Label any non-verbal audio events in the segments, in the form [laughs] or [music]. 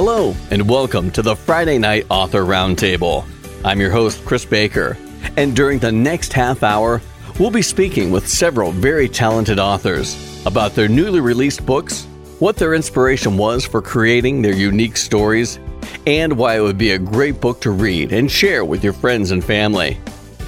Hello, and welcome to the Friday Night Author Roundtable. I'm your host, Chris Baker, and during the next half hour, we'll be speaking with several very talented authors about their newly released books, what their inspiration was for creating their unique stories, and why it would be a great book to read and share with your friends and family.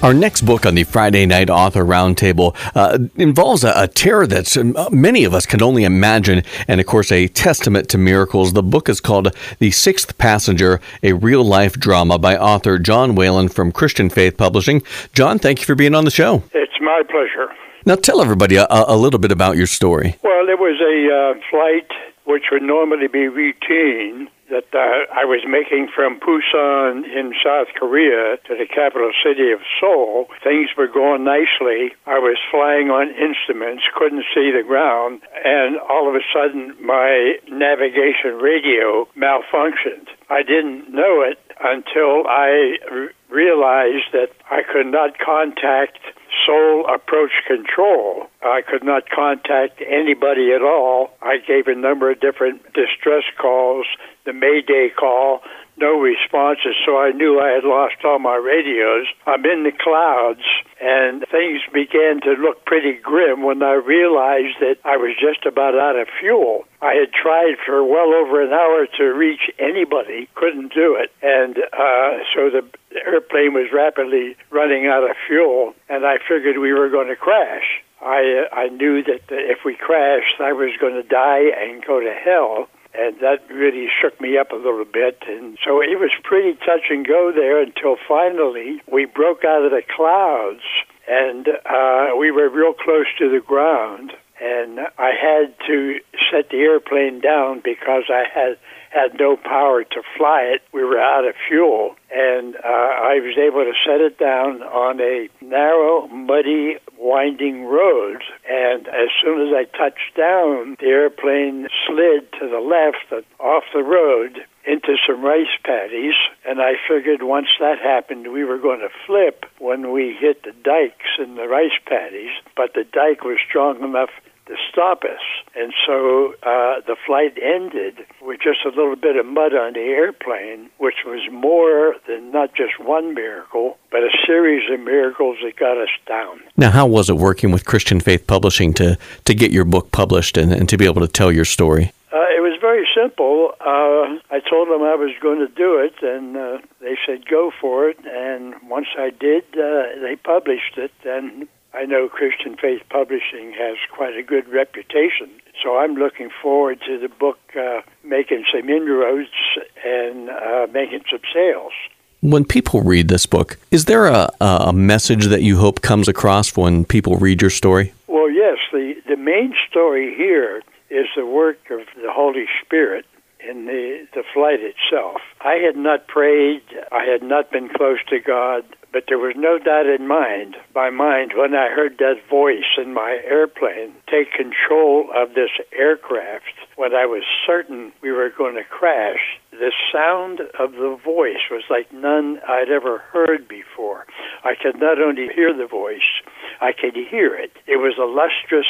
Our next book on the Friday Night Author Roundtable uh, involves a, a, terror that uh, many of us can only imagine, and of course, a testament to miracles. The book is called The Sixth Passenger, a real life drama by author John Whalen from Christian Faith Publishing. John, thank you for being on the show. It's my pleasure. Now, tell everybody a, a little bit about your story. Well, there was a uh, flight which would normally be routine that uh, I was making from Busan in South Korea to the capital city of Seoul. Things were going nicely. I was flying on instruments, couldn't see the ground, and all of a sudden my navigation radio malfunctioned. I didn't know it until I realized that I could not contact Seoul approach control. I could not contact anybody at all. I gave a number of different distress calls, the Mayday call, no responses, so I knew I had lost all my radios. I'm in the clouds, and things began to look pretty grim when I realized that I was just about out of fuel. I had tried for well over an hour to reach anybody, couldn't do it, and uh, so the airplane was rapidly running out of fuel, and I figured we were going to crash. I uh, I knew that if we crashed, I was going to die and go to hell and that really shook me up a little bit. And so it was pretty touch and go there until finally we broke out of the clouds and uh, we were real close to the ground. And I had to set the airplane down because I had had no power to fly it. We were out of fuel. And uh, I was able to set it down on a narrow, muddy, winding road. And as soon as I touched down, the airplane slid to the left off the road into some rice paddies. And I figured once that happened, we were going to flip when we hit the dikes in the rice paddies. But the dike was strong enough to stop us. And so uh, the flight ended with just a little bit of mud on the airplane, which was more than not just one miracle, but a series of miracles that got us down. Now, how was it working with Christian Faith Publishing to, to get your book published and, and to be able to tell your story? Uh, it was very simple. Uh, I told them I was going to do it, and uh, they said go for it. And once I did, uh, they published it, and I know Christian Faith Publishing has quite a good reputation, so I'm looking forward to the book uh, making some inroads and uh, making some sales. When people read this book, is there a, a message that you hope comes across when people read your story? Well, yes. The, the main story here is the work of the Holy Spirit in the, the flight itself. I had not prayed, I had not been close to God, but there was no doubt in mind, my mind, when I heard that voice in my airplane take control of this aircraft, when I was certain we were going to crash, the sound of the voice was like none I'd ever heard before. I could not only hear the voice, I could hear it. It was a lustrous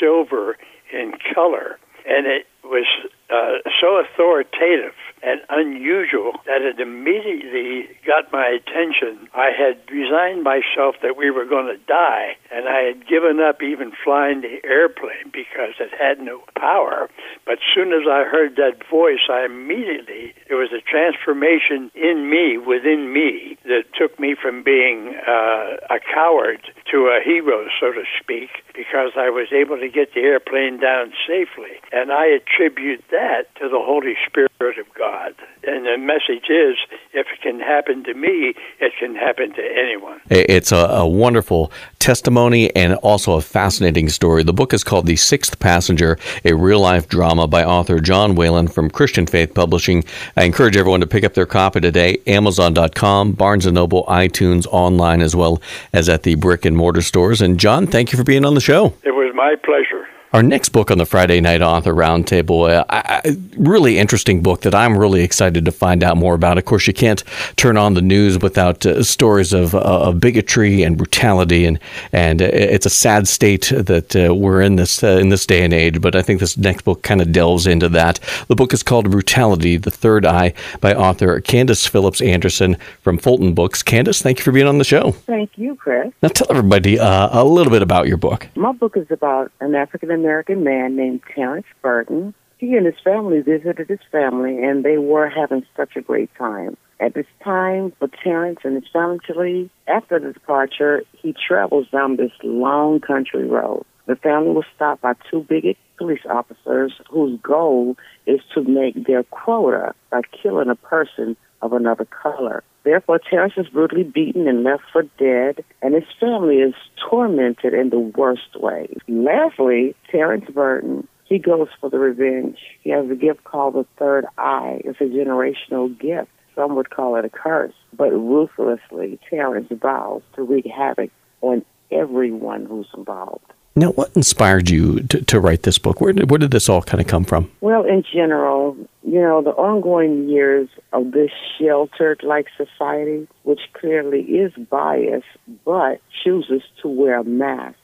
silver in color, and it was uh, so authoritative and unusual that it immediately got my attention. I had resigned myself that we were going to die, and I had given up even flying the airplane because it had no power. But soon as I heard that voice, I immediately, there was a transformation in me, within me, that took me from being uh, a coward to a hero, so to speak, because I was able to get the airplane down safely. And I attribute that to the Holy Spirit of God. And the message is if it can happen to me, it can happen to anyone. It's a, a, wonderful testimony and also a fascinating story. The book is called The Sixth Passenger, a real life drama by author John Whalen from Christian Faith Publishing. I encourage everyone to pick up their copy today. Amazon.com, Barnes & Noble, iTunes, online, as well as at the brick and mortar stores. And John, thank you for being on the show. It was my pleasure. Our next book on the Friday Night Author Roundtable, uh, really interesting book that I'm really excited to find out more about. Of course, you can't turn on the news without uh, stories of, uh, of, bigotry and brutality, and and uh, it's a sad state that uh, we're in this uh, in this day and age. But I think this next book kind of delves into that. The book is called Brutality: The Third Eye by author Candace Phillips Anderson from Fulton Books. Candace, thank you for being on the show. Thank you, Chris. Now, tell everybody a little bit about your book. My book is about an African American man named Terrence Burton. He and his family visited his family, and they were having such a great time. At this time, for Terrence and his family, leave after the departure, he travels down this long country road. The family was stopped by two bigot police officers whose goal is to make their quota by killing a person of another color. Therefore, Terrence is brutally beaten and left for dead, and his family is tormented in the worst way. Lastly, Terrence Burton, he goes for the revenge. He has a gift called the third eye. It's a generational gift. Some would call it a curse. But ruthlessly, Terrence vows to wreak havoc on everyone who's involved. Now, what inspired you to, to write this book? Where did, where did this all kind of come from? Well, in general, you know, the ongoing years of this sheltered like society, which clearly is biased, but chooses to wear a mask.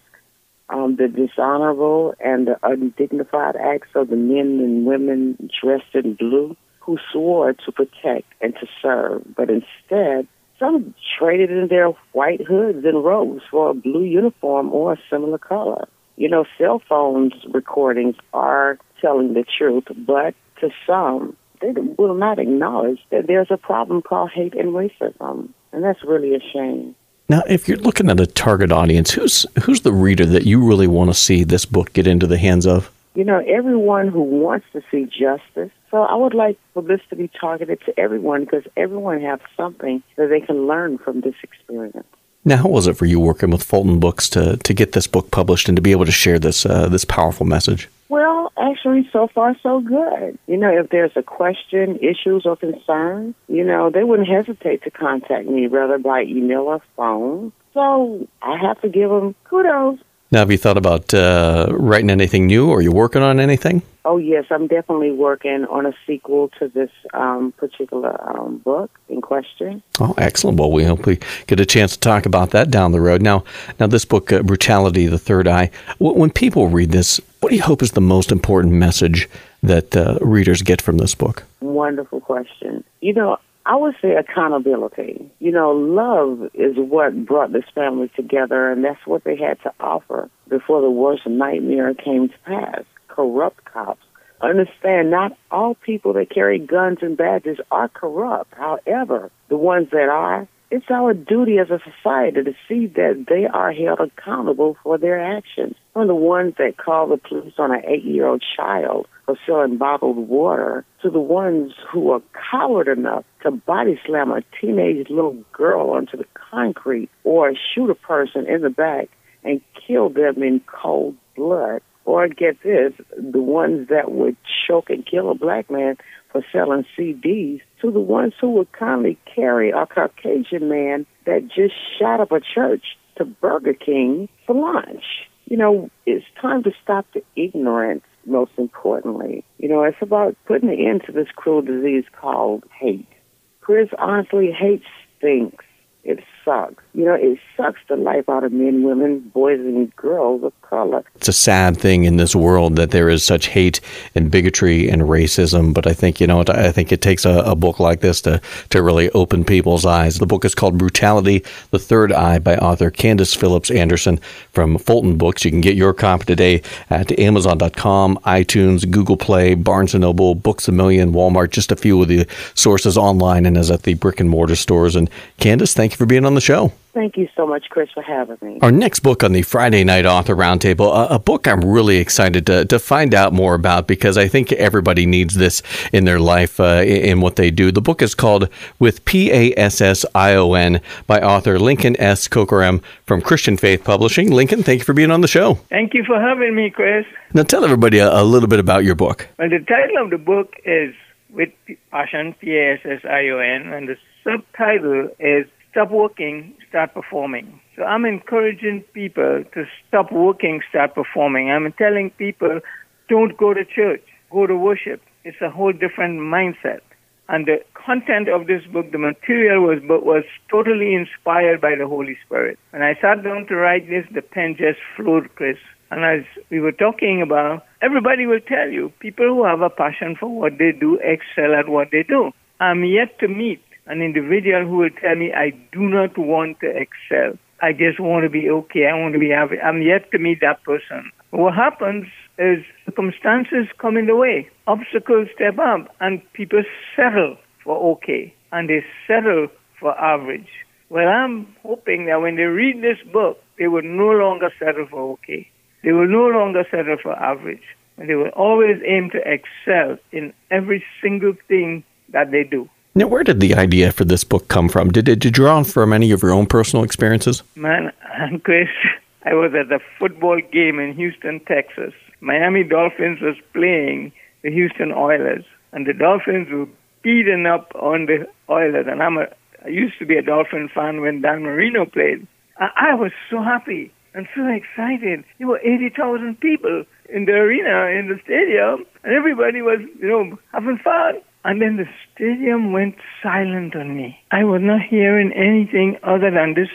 Um, the dishonorable and the undignified acts of the men and women dressed in blue who swore to protect and to serve, but instead some traded in their white hoods and robes for a blue uniform or a similar color. You know, cell phones recordings are telling the truth, but to some, they will not acknowledge that there's a problem called hate and racism. And that's really a shame. Now, if you're looking at a target audience, who's who's the reader that you really want to see this book get into the hands of? You know, everyone who wants to see justice, so I would like for this to be targeted to everyone because everyone has something that they can learn from this experience. Now, how was it for you working with Fulton Books to, to get this book published and to be able to share this uh, this powerful message? Well, actually, so far so good. You know, if there's a question, issues, or concern, you know, they wouldn't hesitate to contact me, whether by email or phone. So I have to give them kudos. Now, have you thought about uh, writing anything new, or are you working on anything? Oh yes, I'm definitely working on a sequel to this um, particular um, book in question. Oh, excellent! Well, we hope we get a chance to talk about that down the road. Now, now this book, uh, "Brutality: The Third Eye." When people read this, what do you hope is the most important message that uh, readers get from this book? Wonderful question. You know, I would say accountability. You know, love is what brought this family together, and that's what they had to offer before the worst nightmare came to pass. Corrupt cops. Understand, not all people that carry guns and badges are corrupt. However, the ones that are, it's our duty as a society to see that they are held accountable for their actions. From the ones that call the police on an eight year old child for selling bottled water to the ones who are coward enough to body slam a teenage little girl onto the concrete or shoot a person in the back and kill them in cold blood. Or get this, the ones that would choke and kill a black man for selling CDs to the ones who would kindly carry a Caucasian man that just shot up a church to Burger King for lunch. You know, it's time to stop the ignorance, most importantly. You know, it's about putting an end to this cruel disease called hate. Chris, honestly, hate stinks. It You know, it sucks the life out of men, women, boys, and girls of color. It's a sad thing in this world that there is such hate and bigotry and racism. But I think you know, I think it takes a, a book like this to to really open people's eyes. The book is called "Brutality: The Third Eye" by author Candace Phillips Anderson from Fulton Books. You can get your copy today at Amazon.com, iTunes, Google Play, Barnes Noble, Books a Million, Walmart. Just a few of the sources online and as at the brick and mortar stores. And Candace, thank you for being on the show. Thank you so much, Chris, for having me. Our next book on the Friday Night Author Roundtable, a, a, book I'm really excited to, to find out more about because I think everybody needs this in their life uh, in what they do. The book is called With P A S S I O N by author Lincoln S. Corcoran from Christian Faith Publishing. Lincoln, thank you for being on the show. Thank you for having me, Chris. Now, tell everybody a, a little bit about your book. Well, the title of the book is With Passion, P A S S I O N, and the subtitle is Stop Working, Start Performing. So I'm encouraging people to stop working, start performing. I'm telling people don't go to church, go to worship. It's a whole different mindset. And the content of this book, the material was was totally inspired by the Holy Spirit. When I sat down to write this, the pen just flowed, Chris. And as we were talking about, everybody will tell you people who have a passion for what they do excel at what they do. I'm yet to meet an individual who will tell me I do not want to excel. I just want to be okay. I want to be happy. I'm yet to meet that person. What happens is circumstances come in the way, obstacles step up, and people settle for okay, and they settle for average. Well, I'm hoping that when they read this book, they will no longer settle for okay. They will no longer settle for average. And they will always aim to excel in every single thing that they do. Now, where did the idea for this book come from? Did it did you draw from any of your own personal experiences? Man, Chris, [laughs] I was at a football game in Houston, Texas. Miami Dolphins was playing the Houston Oilers, and the Dolphins were beating up on the Oilers. And I'm a, I used to be a Dolphin fan when Dan Marino played. I, I was so happy and so excited. There were 80,000 people in the arena, in the stadium, and everybody was, you know, having fun. And then the stadium went silent on me. I was not hearing anything other than this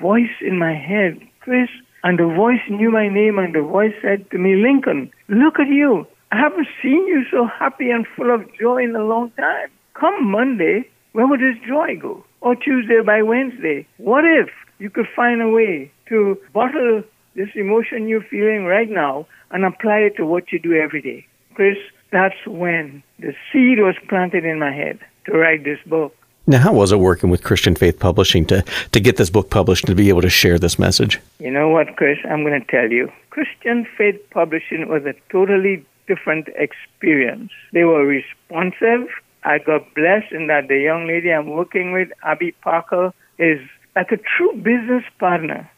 voice in my head, Chris. And the voice knew my name, and the voice said to me, Lincoln, look at you. I haven't seen you so happy and full of joy in a long time. Come Monday, where would this joy go? Or Tuesday by Wednesday? What if you could find a way to bottle this emotion you're feeling right now and apply it to what you do every day? Chris, that's when the seed was planted in my head to write this book. Now, how was it working with Christian Faith Publishing to, to get this book published and to be able to share this message? You know what, Chris? I'm going to tell you. Christian Faith Publishing was a totally different experience. They were responsive. I got blessed in that the young lady I'm working with, Abby Parker, is like a true business partner.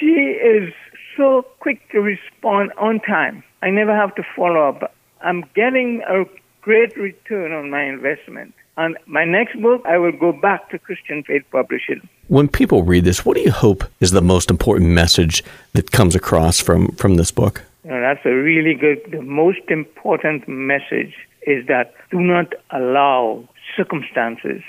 She is so quick to respond on time. I never have to follow up. I'm getting a great return on my investment. And my next book, I will go back to Christian Faith Publishing. When people read this, what do you hope is the most important message that comes across from, from this book? You know, that's a really good, the most important message is that do not allow circumstances,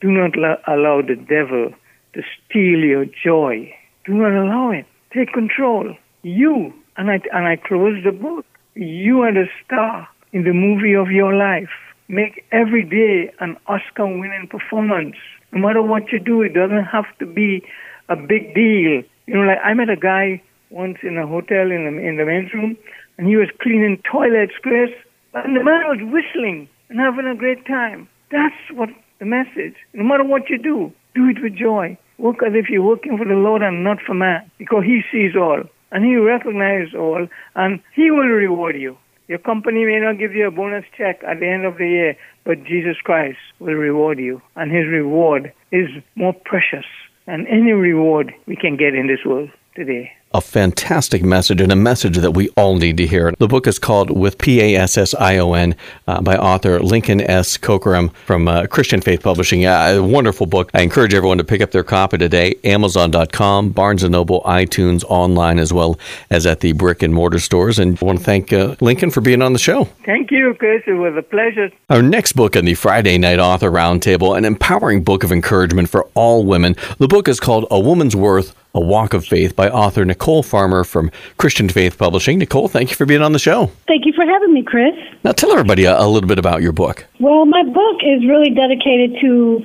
do not allow the devil to steal your joy. Do not allow it. Take control. You, and I, and I close the book you are the star in the movie of your life. Make every day an Oscar winning performance. No matter what you do, it doesn't have to be a big deal. You know, like I met a guy once in a hotel in the, in the men's room, and he was cleaning toilets, Chris, and the man was whistling and having a great time. That's what the message. No matter what you do, do it with joy. Work as if you're working for the Lord and not for man, because He sees all and He recognizes all, and He will reward you. Your company may not give you a bonus check at the end of the year, but Jesus Christ will reward you, and His reward is more precious than any reward we can get in this world today a fantastic message and a message that we all need to hear. The book is called With P A S S I O N uh, by author Lincoln S. Corcoran from uh, Christian Faith Publishing. a wonderful book. I encourage everyone to pick up their copy today. Amazon.com, Barnes & Noble, iTunes, online, as well as at the brick and mortar stores. And I want to thank uh, Lincoln for being on the show. Thank you, Chris. It was a pleasure. Our next book in the Friday Night Author Roundtable, an empowering book of encouragement for all women. The book is called A Woman's Worth a Walk of Faith by author Nicole Farmer from Christian Faith Publishing. Nicole, thank you for being on the show. Thank you for having me, Chris. Now, tell everybody a, a little bit about your book. Well, my book is really dedicated to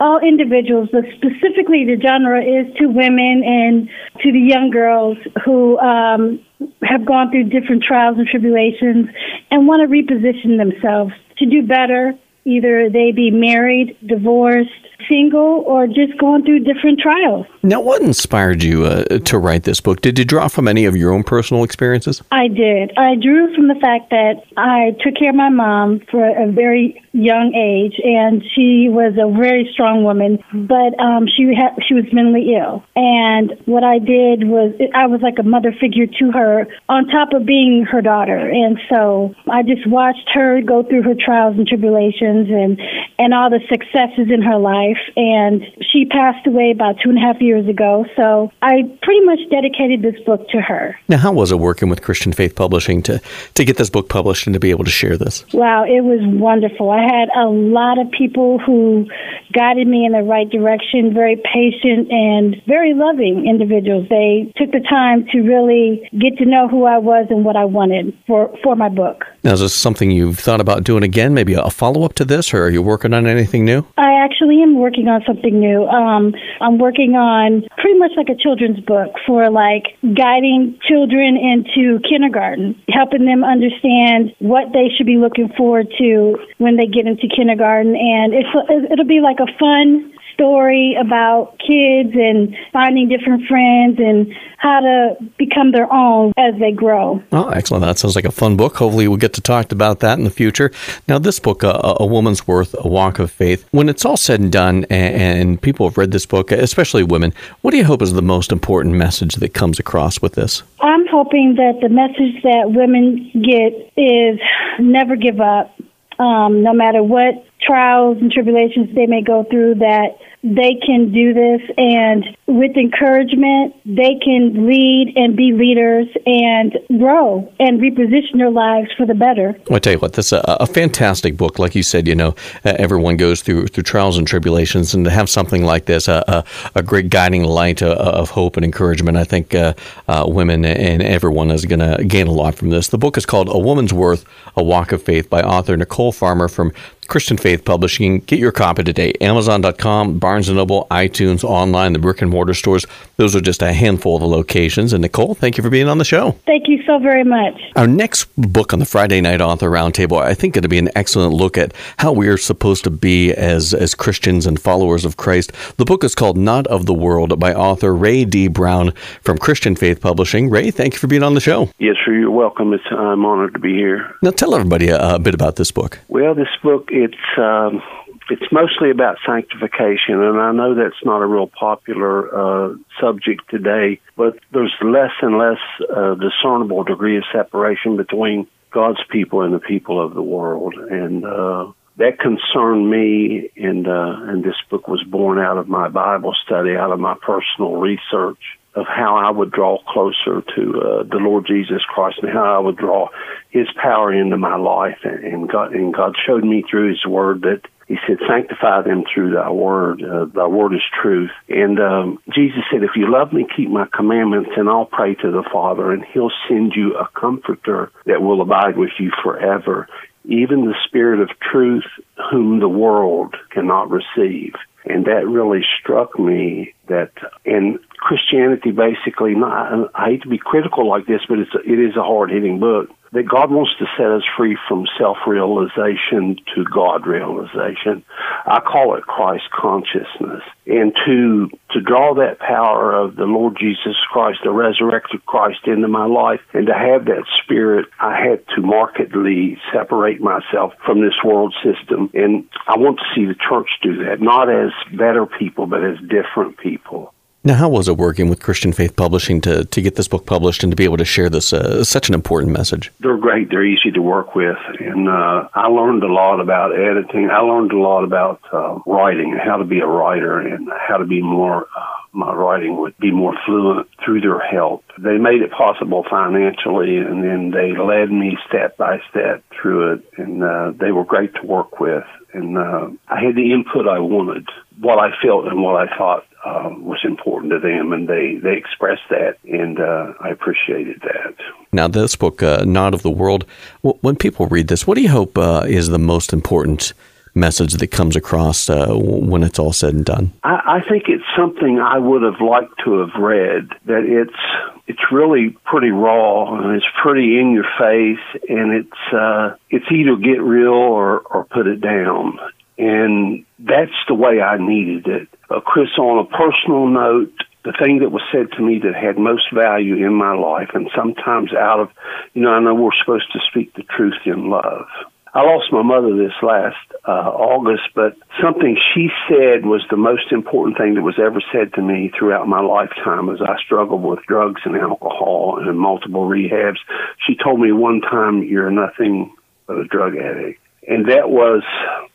all individuals, but specifically the genre is to women and to the young girls who um, have gone through different trials and tribulations and want to reposition themselves to do better. Either they be married, divorced, single or just going through different trials. Now, what inspired you uh, to write this book? Did you draw from any of your own personal experiences? I did. I drew from the fact that I took care of my mom for a very young age, and she was a very strong woman, but um, she had she was mentally ill. And what I did was I was like a mother figure to her, on top of being her daughter. And so I just watched her go through her trials and tribulations and and all the successes in her life. And she passed away about two and a half years ago. So I pretty much dedicated this book to her. Now, how was it working with Christian Faith Publishing to to get this book published and to be able to share this? Wow, it was wonderful. I had a lot of people who guided me in the right direction, very patient and very loving individuals. They took the time to really get to know who I was and what I wanted for, for my book. Now, is this something you've thought about doing again? Maybe a follow up to this, or are you working on anything new? I actually am working on something new. Um, I'm working on pretty much like a children's book for like guiding children into kindergarten, helping them understand what they should be looking forward to when they get into kindergarten. And it's it'll be like a fun story about kids and finding different friends and how to become their own as they grow. Oh, excellent. That sounds like a fun book. Hopefully, we'll get to talk about that in the future. Now, this book, uh, A Woman's Worth, A Walk of Faith, when it's all said and done, and people have read this book, especially women, what do you hope is the most important message that comes across with this? I'm hoping that the message that women get is never give up. Um, no matter what trials and tribulations they may go through, that they can do this and with encouragement they can lead and be leaders and grow and reposition their lives for the better. I tell you what this is a, a, fantastic book. Like you said you know uh, everyone goes through through trials and tribulations and to have something like this a, a, a great guiding light uh, of hope and encouragement i think uh, uh women and everyone is going to gain a lot from this. The book is called a woman's worth a walk of faith by author nicole farmer from Christian Faith Publishing. Get your copy today. Amazon.com, Barnes & Noble, iTunes, online, the brick and mortar stores. Those are just a handful of the locations. And Nicole, thank you for being on the show. Thank you so very much. Our next book on the Friday Night Author Roundtable, I think it'll be an excellent look at how we are supposed to be as, as Christians and followers of Christ. The book is called Not of the World by author Ray D. Brown from Christian Faith Publishing. Ray, thank you for being on the show. Yes, sir. You're welcome. It's, I'm honored to be here. Now, tell everybody a, a bit about this book. Well, this book it's um, it's mostly about sanctification, and I know that's not a real popular uh, subject today, but there's less and less uh, discernible degree of separation between God's people and the people of the world, and uh, that concerned me. And uh, and this book was born out of my Bible study, out of my personal research of how I would draw closer to uh, the Lord Jesus Christ and how I would draw His power into my life. And and, God, and God showed me through His Word that He said, "Sanctify them through Thy Word. Uh, Thy Word is truth." And um, Jesus said, "If you love Me, keep My commandments, and I'll pray to the Father, and He'll send you a Comforter that will abide with you forever." Even the Spirit of truth, whom the world cannot receive. And that really struck me that, and Christianity basically, not, I hate to be critical like this, but it's it is a hard hitting book. That God wants to set us free from self realization to God realization. I call it Christ consciousness. And to, to draw that power of the Lord Jesus Christ, the resurrected Christ into my life, and to have that spirit, I had to markedly separate myself from this world system. And I want to see the church do that, not as better people, but as different people. Now, how was it working with Christian Faith Publishing to, to get this book published and to be able to share this uh, such an important message? They're great. They're easy to work with, and uh, I learned a lot about editing. I learned a lot about uh, writing and how to be a writer and how to be more. Uh, my writing would be more fluent through their help. They made it possible financially, and then they led me step by step through it, and uh, they were great to work with. And uh, I had the input I wanted, what I felt and what I thought um, was important to them, and they they expressed that, and uh, I appreciated that. Now, this book, uh, "Not of the World," when people read this, what do you hope uh, is the most important? message that comes across uh, when it's all said and done? I, I think it's something I would have liked to have read. That it's it's really pretty raw and it's pretty in your face, and it's uh, it's either get real or or put it down. And that's the way I needed it. Uh, Chris, on a personal note, the thing that was said to me that had most value in my life, and sometimes out of, you know, I know we're supposed to speak the truth in love. I lost my mother this last uh, August, but something she said was the most important thing that was ever said to me throughout my lifetime as I struggled with drugs and alcohol and multiple rehabs. She told me one time, You're nothing but a drug addict. And that was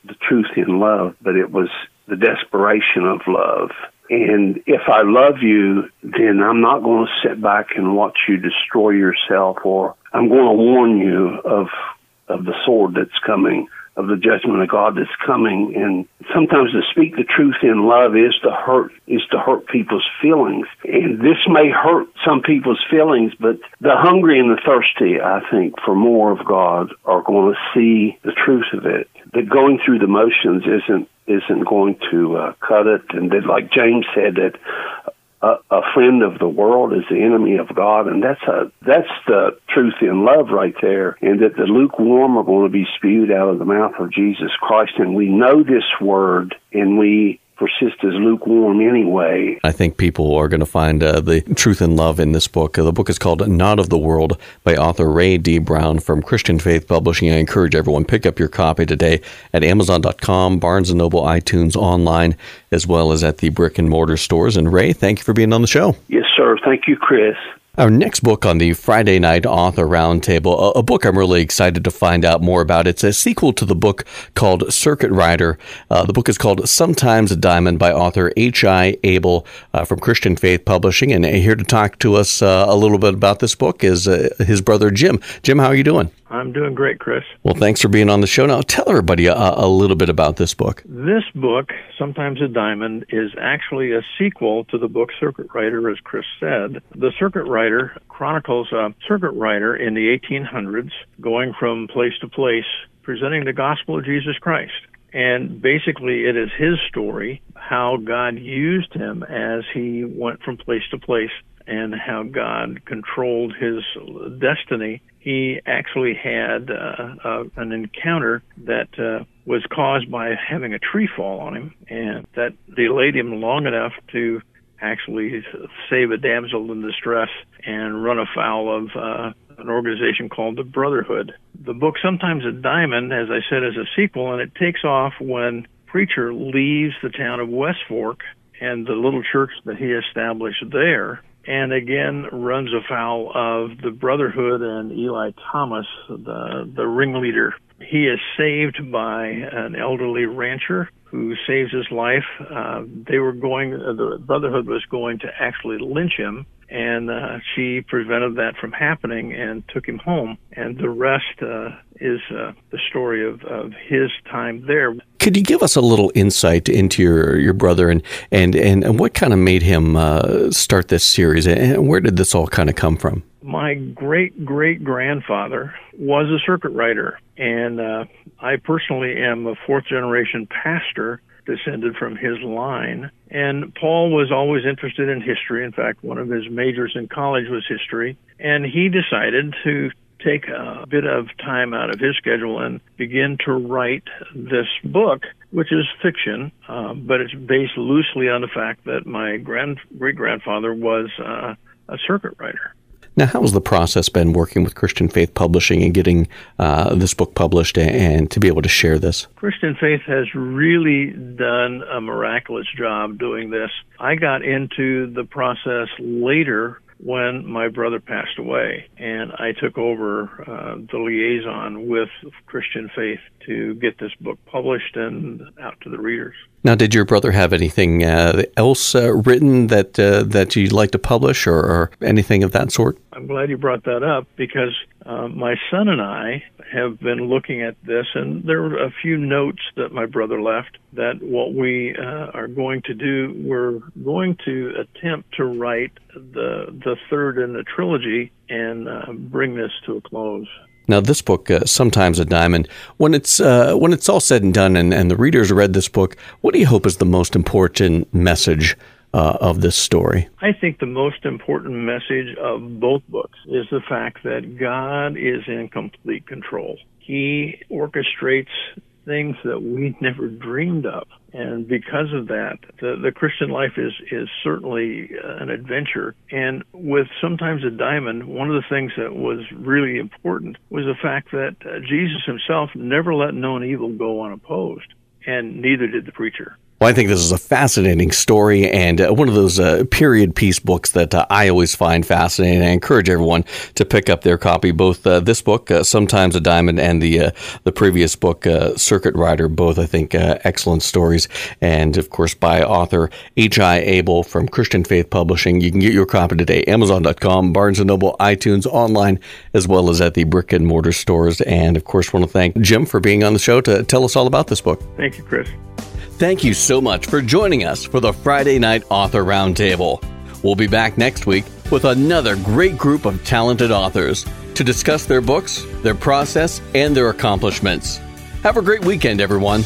the truth in love, but it was the desperation of love. And if I love you, then I'm not going to sit back and watch you destroy yourself, or I'm going to warn you of of the sword that's coming of the judgment of God that's coming. And sometimes to speak the truth in love is to hurt is to hurt people's feelings. And this may hurt some people's feelings, but the hungry and the thirsty, I think, for more of God are going to see the truth of it. That going through the motions isn't isn't going to uh, cut it, and that, like James said, that a, a friend of the world is the enemy of God, and that's a that's the truth in love right there. And that the lukewarm are going to be spewed out of the mouth of Jesus Christ, and we know this word, and we persist as lukewarm anyway. I think people are going to find uh, the truth and love in this book. The book is called Not of the World by author Ray D. Brown from Christian Faith Publishing. I encourage everyone pick up your copy today at Amazon.com, Barnes & Noble, iTunes, online, as well as at the brick and mortar stores. And Ray, thank you for being on the show. Yes, sir. Thank you, Chris. Our next book on the Friday Night Author Roundtable, a, a, book I'm really excited to find out more about. It's a sequel to the book called Circuit Rider. Uh, the book is called Sometimes a Diamond by author H.I. Abel uh, from Christian Faith Publishing. And here to talk to us uh, a little bit about this book is uh, his brother Jim. Jim, how are you doing? I'm doing great, Chris. Well, thanks for being on the show. Now, tell everybody a, a, little bit about this book. This book, Sometimes a Diamond, is actually a sequel to the book Circuit Rider, as Chris said. The Circuit Rider chronicles a circuit rider in the 1800s going from place to place presenting the gospel of Jesus Christ. And basically, it is his story, how God used him as he went from place to place and how God controlled his destiny he actually had uh, uh, an encounter that uh, was caused by having a tree fall on him, and that delayed him long enough to actually save a damsel in distress and run afoul of uh, an organization called the Brotherhood. The book, Sometimes a Diamond, as I said, is a sequel, and it takes off when Preacher leaves the town of West Fork and the little church that he established there and again runs afoul of the Brotherhood and Eli Thomas, the the ringleader. He is saved by an elderly rancher who saves his life. Uh, they were going, uh, the Brotherhood was going to actually lynch him, and uh, she prevented that from happening and took him home. And the rest uh, is uh, the story of, of his time there. Could you give us a little insight into your, your brother and, and, and what kind of made him uh, start this series, and where did this all kind of come from? My great great grandfather was a circuit rider, and uh, I personally am a fourth generation pastor descended from his line. And Paul was always interested in history. In fact, one of his majors in college was history. And he decided to take a bit of time out of his schedule and begin to write this book, which is fiction, uh, but it's based loosely on the fact that my grand great grandfather was uh, a circuit rider. Now, how has the process been working with Christian Faith Publishing and getting uh, this book published and to be able to share this? Christian Faith has really done a miraculous job doing this. I got into the process later when my brother passed away, and I took over uh, the liaison with Christian Faith to get this book published and out to the readers. Now, did your brother have anything uh, else uh, written that uh, that you'd like to publish, or, or, anything of that sort? I'm glad you brought that up because uh, my son and I have been looking at this, and there were a few notes that my brother left. That what we uh, are going to do, we're going to attempt to write the the third in the trilogy and uh, bring this to a close. Now, this book, uh, sometimes a diamond. When it's uh, when it's all said and done, and, and the readers read this book, what do you hope is the most important message uh, of this story? I think the most important message of both books is the fact that God is in complete control. He orchestrates things that we never dreamed of. And because of that, the, the Christian life is, is certainly uh, an adventure. And with sometimes a diamond, one of the things that was really important was the fact that uh, Jesus himself never let known evil go unopposed, and neither did the preacher. Well, I think this is a fascinating story and uh, one of those uh, period piece books that uh, I always find fascinating. I encourage everyone to pick up their copy. Both uh, this book, uh, Sometimes a Diamond, and the uh, the previous book, Circuit Rider. Both, I think, excellent stories. And of course, by author H.I. Abel from Christian Faith Publishing. You can get your copy today. Amazon.com, Barnes and Noble, iTunes, online, as well as at the brick and mortar stores. And of course, want to thank Jim for being on the show to tell us all about this book. Thank you, Chris. Thank you so much for joining us for the Friday Night Author Roundtable. We'll be back next week with another great group of talented authors to discuss their books, their process, and their accomplishments. Have a great weekend, everyone.